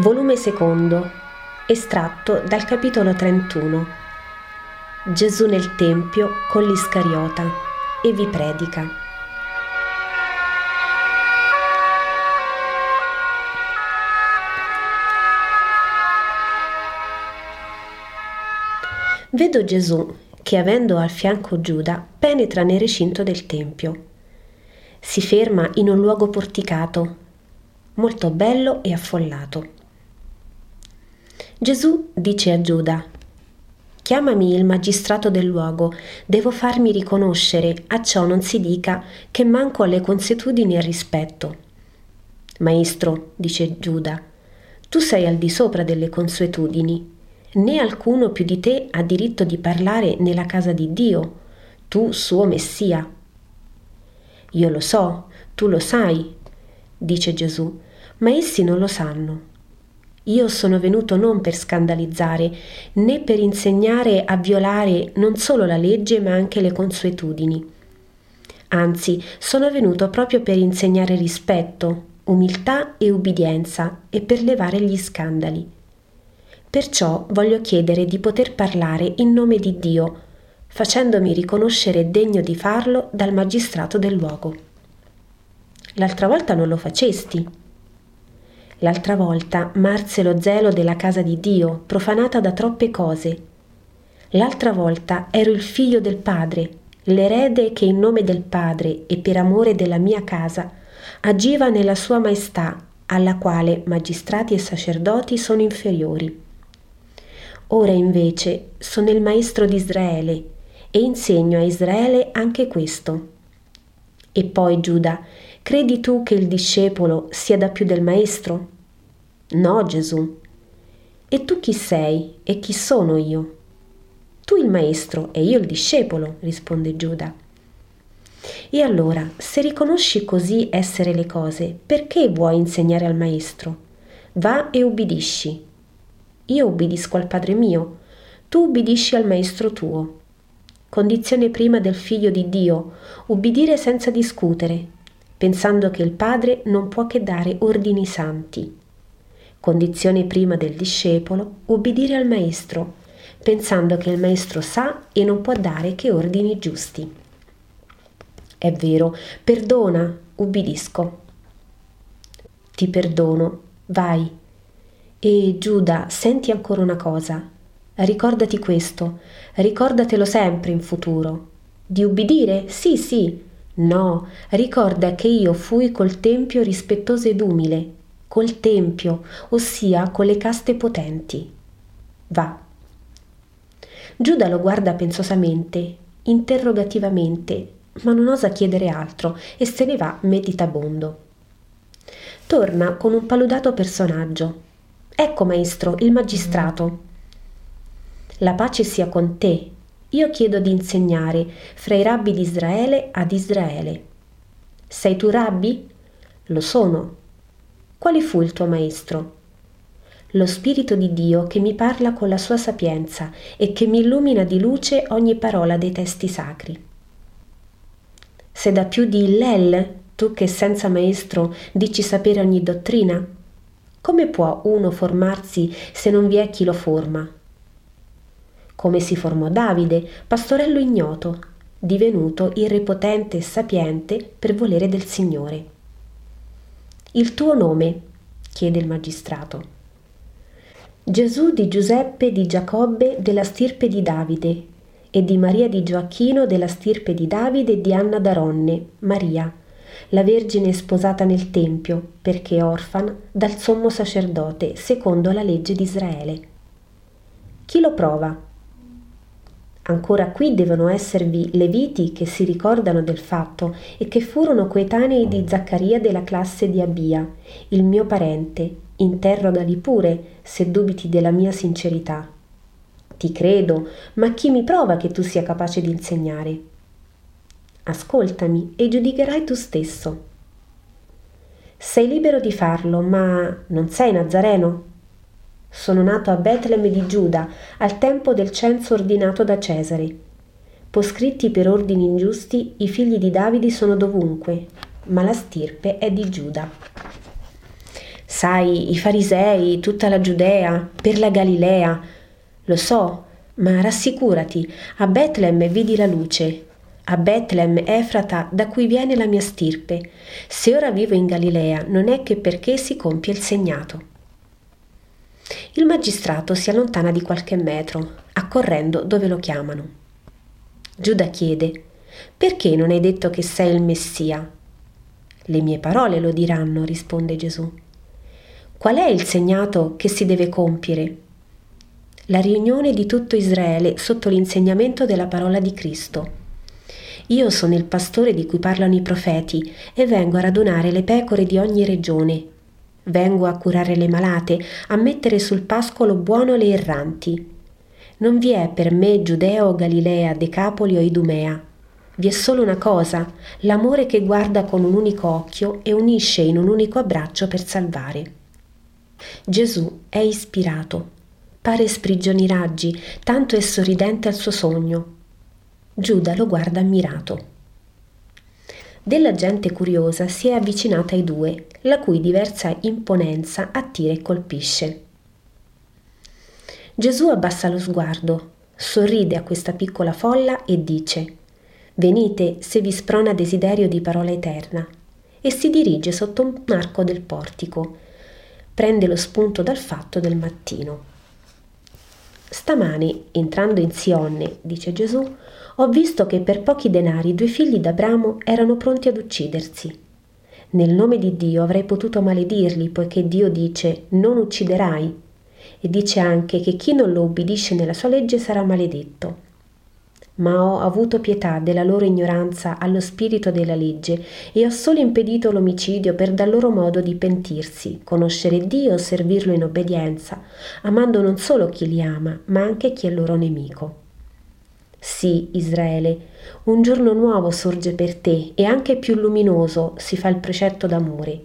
Volume secondo, estratto dal capitolo 31. Gesù nel Tempio con l'Iscariota e vi predica. Vedo Gesù che avendo al fianco Giuda penetra nel recinto del Tempio. Si ferma in un luogo porticato, molto bello e affollato Gesù dice a Giuda, Chiamami il magistrato del luogo, devo farmi riconoscere, a ciò non si dica che manco alle consuetudini e rispetto. Maestro, dice Giuda, tu sei al di sopra delle consuetudini, né alcuno più di te ha diritto di parlare nella casa di Dio, tu suo Messia. Io lo so, tu lo sai, dice Gesù, ma essi non lo sanno. Io sono venuto non per scandalizzare, né per insegnare a violare non solo la legge ma anche le consuetudini. Anzi, sono venuto proprio per insegnare rispetto, umiltà e ubbidienza e per levare gli scandali. Perciò voglio chiedere di poter parlare in nome di Dio, facendomi riconoscere degno di farlo dal magistrato del luogo. L'altra volta non lo facesti, L'altra volta marse lo zelo della casa di Dio, profanata da troppe cose. L'altra volta ero il figlio del Padre, l'erede che in nome del Padre e per amore della mia casa agiva nella sua maestà, alla quale magistrati e sacerdoti sono inferiori. Ora invece sono il maestro di Israele e insegno a Israele anche questo. E poi Giuda, Credi tu che il discepolo sia da più del maestro? No, Gesù. E tu chi sei e chi sono io? Tu il maestro e io il discepolo, risponde Giuda. E allora, se riconosci così essere le cose, perché vuoi insegnare al maestro? Va e ubbidisci. Io ubbidisco al Padre mio, tu ubbidisci al maestro tuo. Condizione prima del figlio di Dio, ubbidire senza discutere, pensando che il Padre non può che dare ordini santi. Condizione prima del discepolo, ubbidire al Maestro, pensando che il Maestro sa e non può dare che ordini giusti. È vero, perdona, ubbidisco. Ti perdono, vai. E Giuda, senti ancora una cosa. Ricordati questo, ricordatelo sempre in futuro. Di ubbidire? Sì, sì, No, ricorda che io fui col tempio rispettoso ed umile, col tempio, ossia con le caste potenti. Va. Giuda lo guarda pensosamente, interrogativamente, ma non osa chiedere altro e se ne va meditabondo. Torna con un paludato personaggio. Ecco, maestro, il magistrato. La pace sia con te, io chiedo di insegnare fra i rabbi di Israele ad Israele. Sei tu rabbi? Lo sono. Quale fu il tuo maestro? Lo Spirito di Dio che mi parla con la sua sapienza e che mi illumina di luce ogni parola dei testi sacri. Se da più di Illel, tu che senza maestro dici sapere ogni dottrina, come può uno formarsi se non vi è chi lo forma? come si formò Davide, pastorello ignoto, divenuto irrepotente e sapiente per volere del Signore. Il tuo nome? chiede il magistrato. Gesù di Giuseppe di Giacobbe della stirpe di Davide e di Maria di Gioacchino della stirpe di Davide e di Anna d'Aronne, Maria, la Vergine sposata nel Tempio, perché orfana, dal sommo sacerdote, secondo la legge di Israele. Chi lo prova? Ancora qui devono esservi leviti che si ricordano del fatto e che furono coetanei di Zaccaria della classe di Abia, il mio parente. Interrogali pure se dubiti della mia sincerità. Ti credo, ma chi mi prova che tu sia capace di insegnare? Ascoltami e giudicherai tu stesso. Sei libero di farlo, ma non sei nazareno? Sono nato a Betlemme di Giuda, al tempo del censo ordinato da Cesare. Poscritti per ordini ingiusti, i figli di Davide sono dovunque, ma la stirpe è di Giuda. Sai, i farisei, tutta la Giudea, per la Galilea. Lo so, ma rassicurati, a Betlem vidi la luce. A Betlem, Efrata, da cui viene la mia stirpe. Se ora vivo in Galilea, non è che perché si compie il segnato. Il magistrato si allontana di qualche metro, accorrendo dove lo chiamano. Giuda chiede: Perché non hai detto che sei il Messia? Le mie parole lo diranno, risponde Gesù. Qual è il segnato che si deve compiere? La riunione di tutto Israele sotto l'insegnamento della parola di Cristo. Io sono il pastore di cui parlano i profeti e vengo a radunare le pecore di ogni regione. Vengo a curare le malate, a mettere sul pascolo buono le erranti. Non vi è per me Giudea o Galilea, Decapoli o Idumea. Vi è solo una cosa, l'amore che guarda con un unico occhio e unisce in un unico abbraccio per salvare. Gesù è ispirato, pare sprigioni raggi, tanto è sorridente al suo sogno. Giuda lo guarda ammirato. Della gente curiosa si è avvicinata ai due, la cui diversa imponenza attira e colpisce. Gesù abbassa lo sguardo, sorride a questa piccola folla e dice Venite se vi sprona desiderio di parola eterna e si dirige sotto un arco del portico prende lo spunto dal fatto del mattino. Stamani, entrando in Sionne, dice Gesù, ho visto che per pochi denari due figli d'Abramo erano pronti ad uccidersi. Nel nome di Dio avrei potuto maledirli, poiché Dio dice non ucciderai, e dice anche che chi non lo ubbidisce nella sua legge sarà maledetto ma ho avuto pietà della loro ignoranza allo spirito della legge e ho solo impedito l'omicidio per dal loro modo di pentirsi, conoscere Dio, servirlo in obbedienza, amando non solo chi li ama, ma anche chi è loro nemico. Sì, Israele, un giorno nuovo sorge per te e anche più luminoso si fa il precetto d'amore.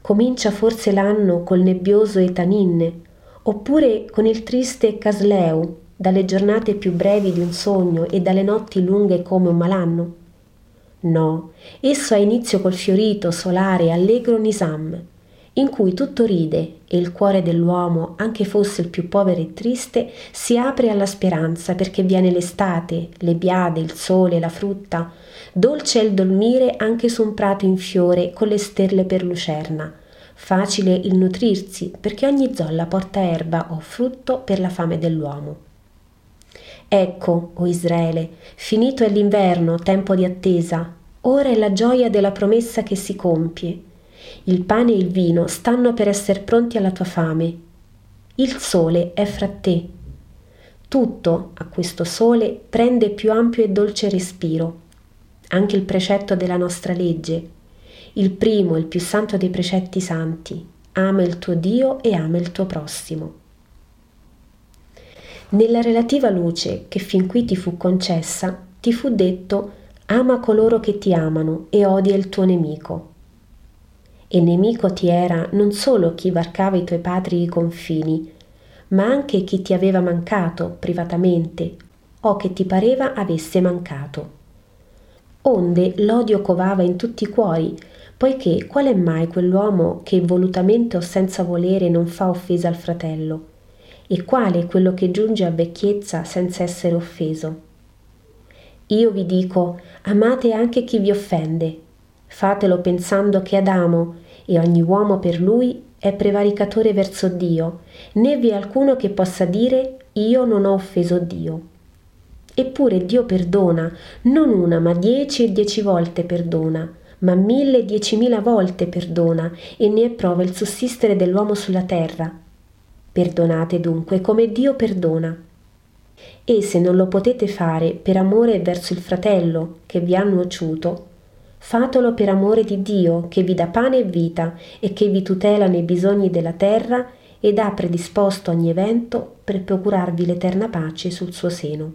Comincia forse l'anno col nebbioso Etanin, oppure con il triste Casleu, dalle giornate più brevi di un sogno e dalle notti lunghe come un malanno? No, esso ha inizio col fiorito, solare, allegro Nisam, in cui tutto ride e il cuore dell'uomo, anche fosse il più povero e triste, si apre alla speranza perché viene l'estate, le biade, il sole, la frutta. Dolce è il dormire anche su un prato in fiore con le sterle per lucerna. Facile il nutrirsi perché ogni zolla porta erba o frutto per la fame dell'uomo. Ecco, o Israele, finito è l'inverno, tempo di attesa, ora è la gioia della promessa che si compie. Il pane e il vino stanno per essere pronti alla tua fame. Il sole è fra te. Tutto a questo sole prende più ampio e dolce respiro. Anche il precetto della nostra legge, il primo, il più santo dei precetti santi. Ama il tuo Dio e ama il tuo prossimo. Nella relativa luce che fin qui ti fu concessa, ti fu detto ama coloro che ti amano e odia il tuo nemico. E nemico ti era non solo chi varcava i tuoi patrii confini, ma anche chi ti aveva mancato privatamente o che ti pareva avesse mancato. Onde l'odio covava in tutti i cuori, poiché qual è mai quell'uomo che volutamente o senza volere non fa offesa al fratello? e quale quello che giunge a vecchiezza senza essere offeso. Io vi dico, amate anche chi vi offende, fatelo pensando che Adamo e ogni uomo per lui è prevaricatore verso Dio, né vi è alcuno che possa dire io non ho offeso Dio. Eppure Dio perdona, non una, ma dieci e dieci volte perdona, ma mille e diecimila volte perdona, e ne è prova il sussistere dell'uomo sulla terra, Perdonate dunque come Dio perdona. E se non lo potete fare per amore verso il fratello che vi ha nuociuto, fatelo per amore di Dio che vi dà pane e vita e che vi tutela nei bisogni della terra ed ha predisposto ogni evento per procurarvi l'eterna pace sul suo seno.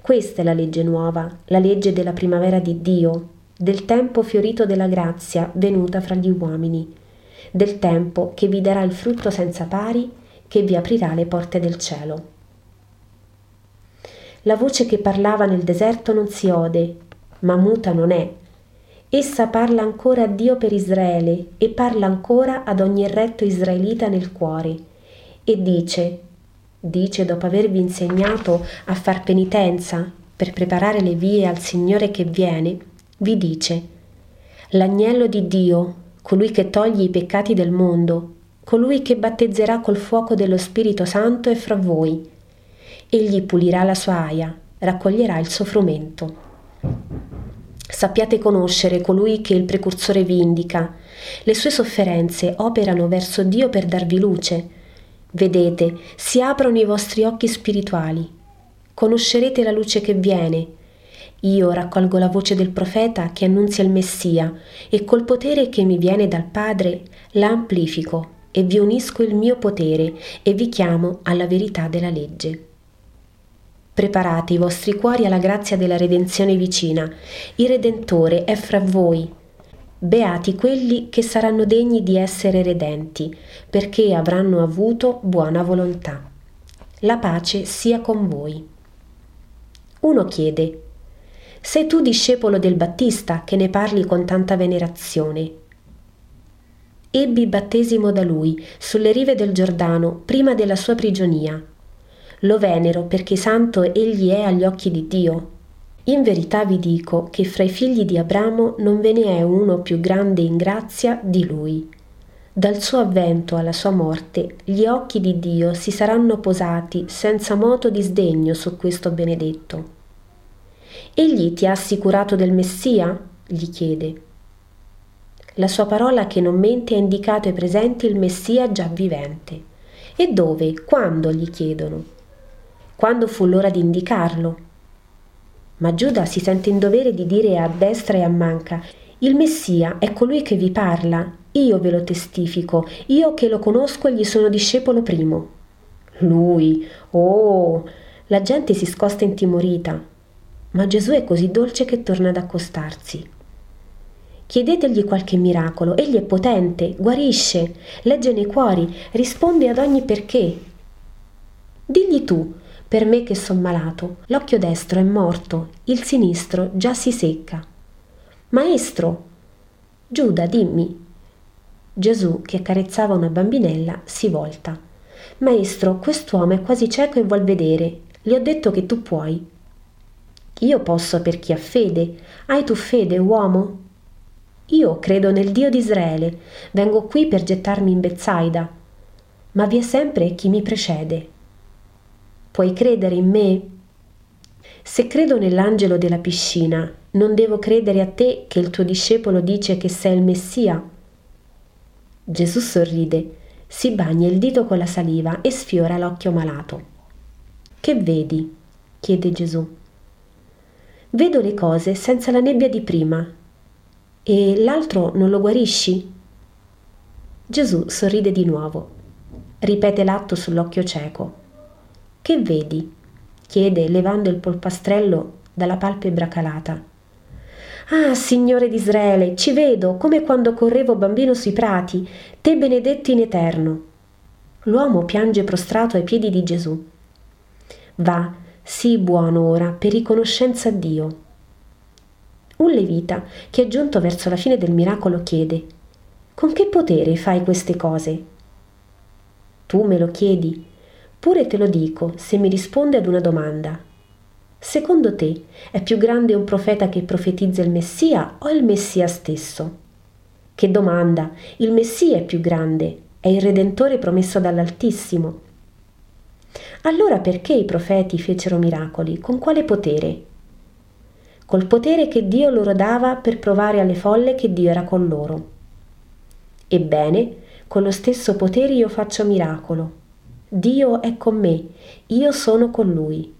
Questa è la legge nuova, la legge della primavera di Dio, del tempo fiorito della grazia venuta fra gli uomini del tempo che vi darà il frutto senza pari, che vi aprirà le porte del cielo. La voce che parlava nel deserto non si ode, ma muta non è, Essa parla ancora a Dio per Israele e parla ancora ad ogni retto israelita nel cuore e dice, dice dopo avervi insegnato a far penitenza per preparare le vie al Signore che viene, vi dice, l'agnello di Dio, colui che toglie i peccati del mondo, colui che battezzerà col fuoco dello Spirito Santo è fra voi. Egli pulirà la sua aia, raccoglierà il suo frumento. Sappiate conoscere colui che il precursore vi indica. Le sue sofferenze operano verso Dio per darvi luce. Vedete, si aprono i vostri occhi spirituali conoscerete la luce che viene. Io raccolgo la voce del profeta che annunzia il Messia e col potere che mi viene dal Padre la amplifico e vi unisco il mio potere e vi chiamo alla verità della legge. Preparate i vostri cuori alla grazia della redenzione vicina. Il Redentore è fra voi. Beati quelli che saranno degni di essere redenti, perché avranno avuto buona volontà. La pace sia con voi. Uno chiede, sei tu discepolo del Battista che ne parli con tanta venerazione? Ebbi battesimo da lui, sulle rive del Giordano, prima della sua prigionia. Lo venero perché santo egli è agli occhi di Dio. In verità vi dico che fra i figli di Abramo non ve ne è uno più grande in grazia di lui. Dal suo avvento alla sua morte, gli occhi di Dio si saranno posati senza moto di sdegno su questo benedetto. Egli ti ha assicurato del Messia? gli chiede. La sua parola che non mente ha indicato ai presenti il Messia già vivente. E dove? Quando? gli chiedono. Quando fu l'ora di indicarlo? Ma Giuda si sente in dovere di dire a destra e a manca il Messia è colui che vi parla, io ve lo testifico, io che lo conosco e gli sono discepolo primo. Lui, oh! La gente si scosta intimorita, ma Gesù è così dolce che torna ad accostarsi. Chiedetegli qualche miracolo, egli è potente, guarisce, legge nei cuori, risponde ad ogni perché. Digli tu, per me che son malato, l'occhio destro è morto, il sinistro già si secca. Maestro, Giuda, dimmi. Gesù, che accarezzava una bambinella, si volta. Maestro, quest'uomo è quasi cieco e vuol vedere. Gli ho detto che tu puoi. Io posso per chi ha fede. Hai tu fede, uomo? Io credo nel Dio di Israele. Vengo qui per gettarmi in Bezzaida. Ma vi è sempre chi mi precede. Puoi credere in me? Se credo nell'angelo della piscina, non devo credere a te che il tuo discepolo dice che sei il Messia? Gesù sorride, si bagna il dito con la saliva e sfiora l'occhio malato. Che vedi? chiede Gesù. Vedo le cose senza la nebbia di prima. E l'altro non lo guarisci? Gesù sorride di nuovo. Ripete l'atto sull'occhio cieco. Che vedi? chiede levando il polpastrello dalla palpebra calata. Ah, Signore d'Israele, ci vedo come quando correvo bambino sui prati, te benedetto in eterno. L'uomo piange prostrato ai piedi di Gesù. Va, sii buono ora per riconoscenza a Dio. Un levita, che è giunto verso la fine del miracolo, chiede, Con che potere fai queste cose? Tu me lo chiedi, pure te lo dico se mi risponde ad una domanda. Secondo te è più grande un profeta che profetizza il Messia o il Messia stesso? Che domanda! Il Messia è più grande, è il Redentore promesso dall'Altissimo. Allora perché i profeti fecero miracoli? Con quale potere? Col potere che Dio loro dava per provare alle folle che Dio era con loro. Ebbene, con lo stesso potere io faccio miracolo. Dio è con me, io sono con lui.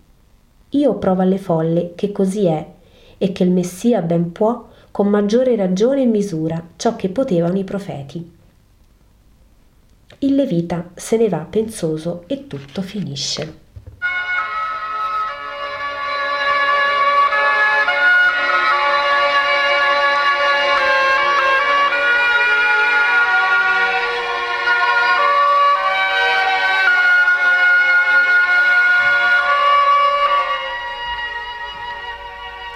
Io provo alle folle che così è e che il Messia ben può con maggiore ragione e misura ciò che potevano i profeti il levita se ne va pensoso e tutto finisce.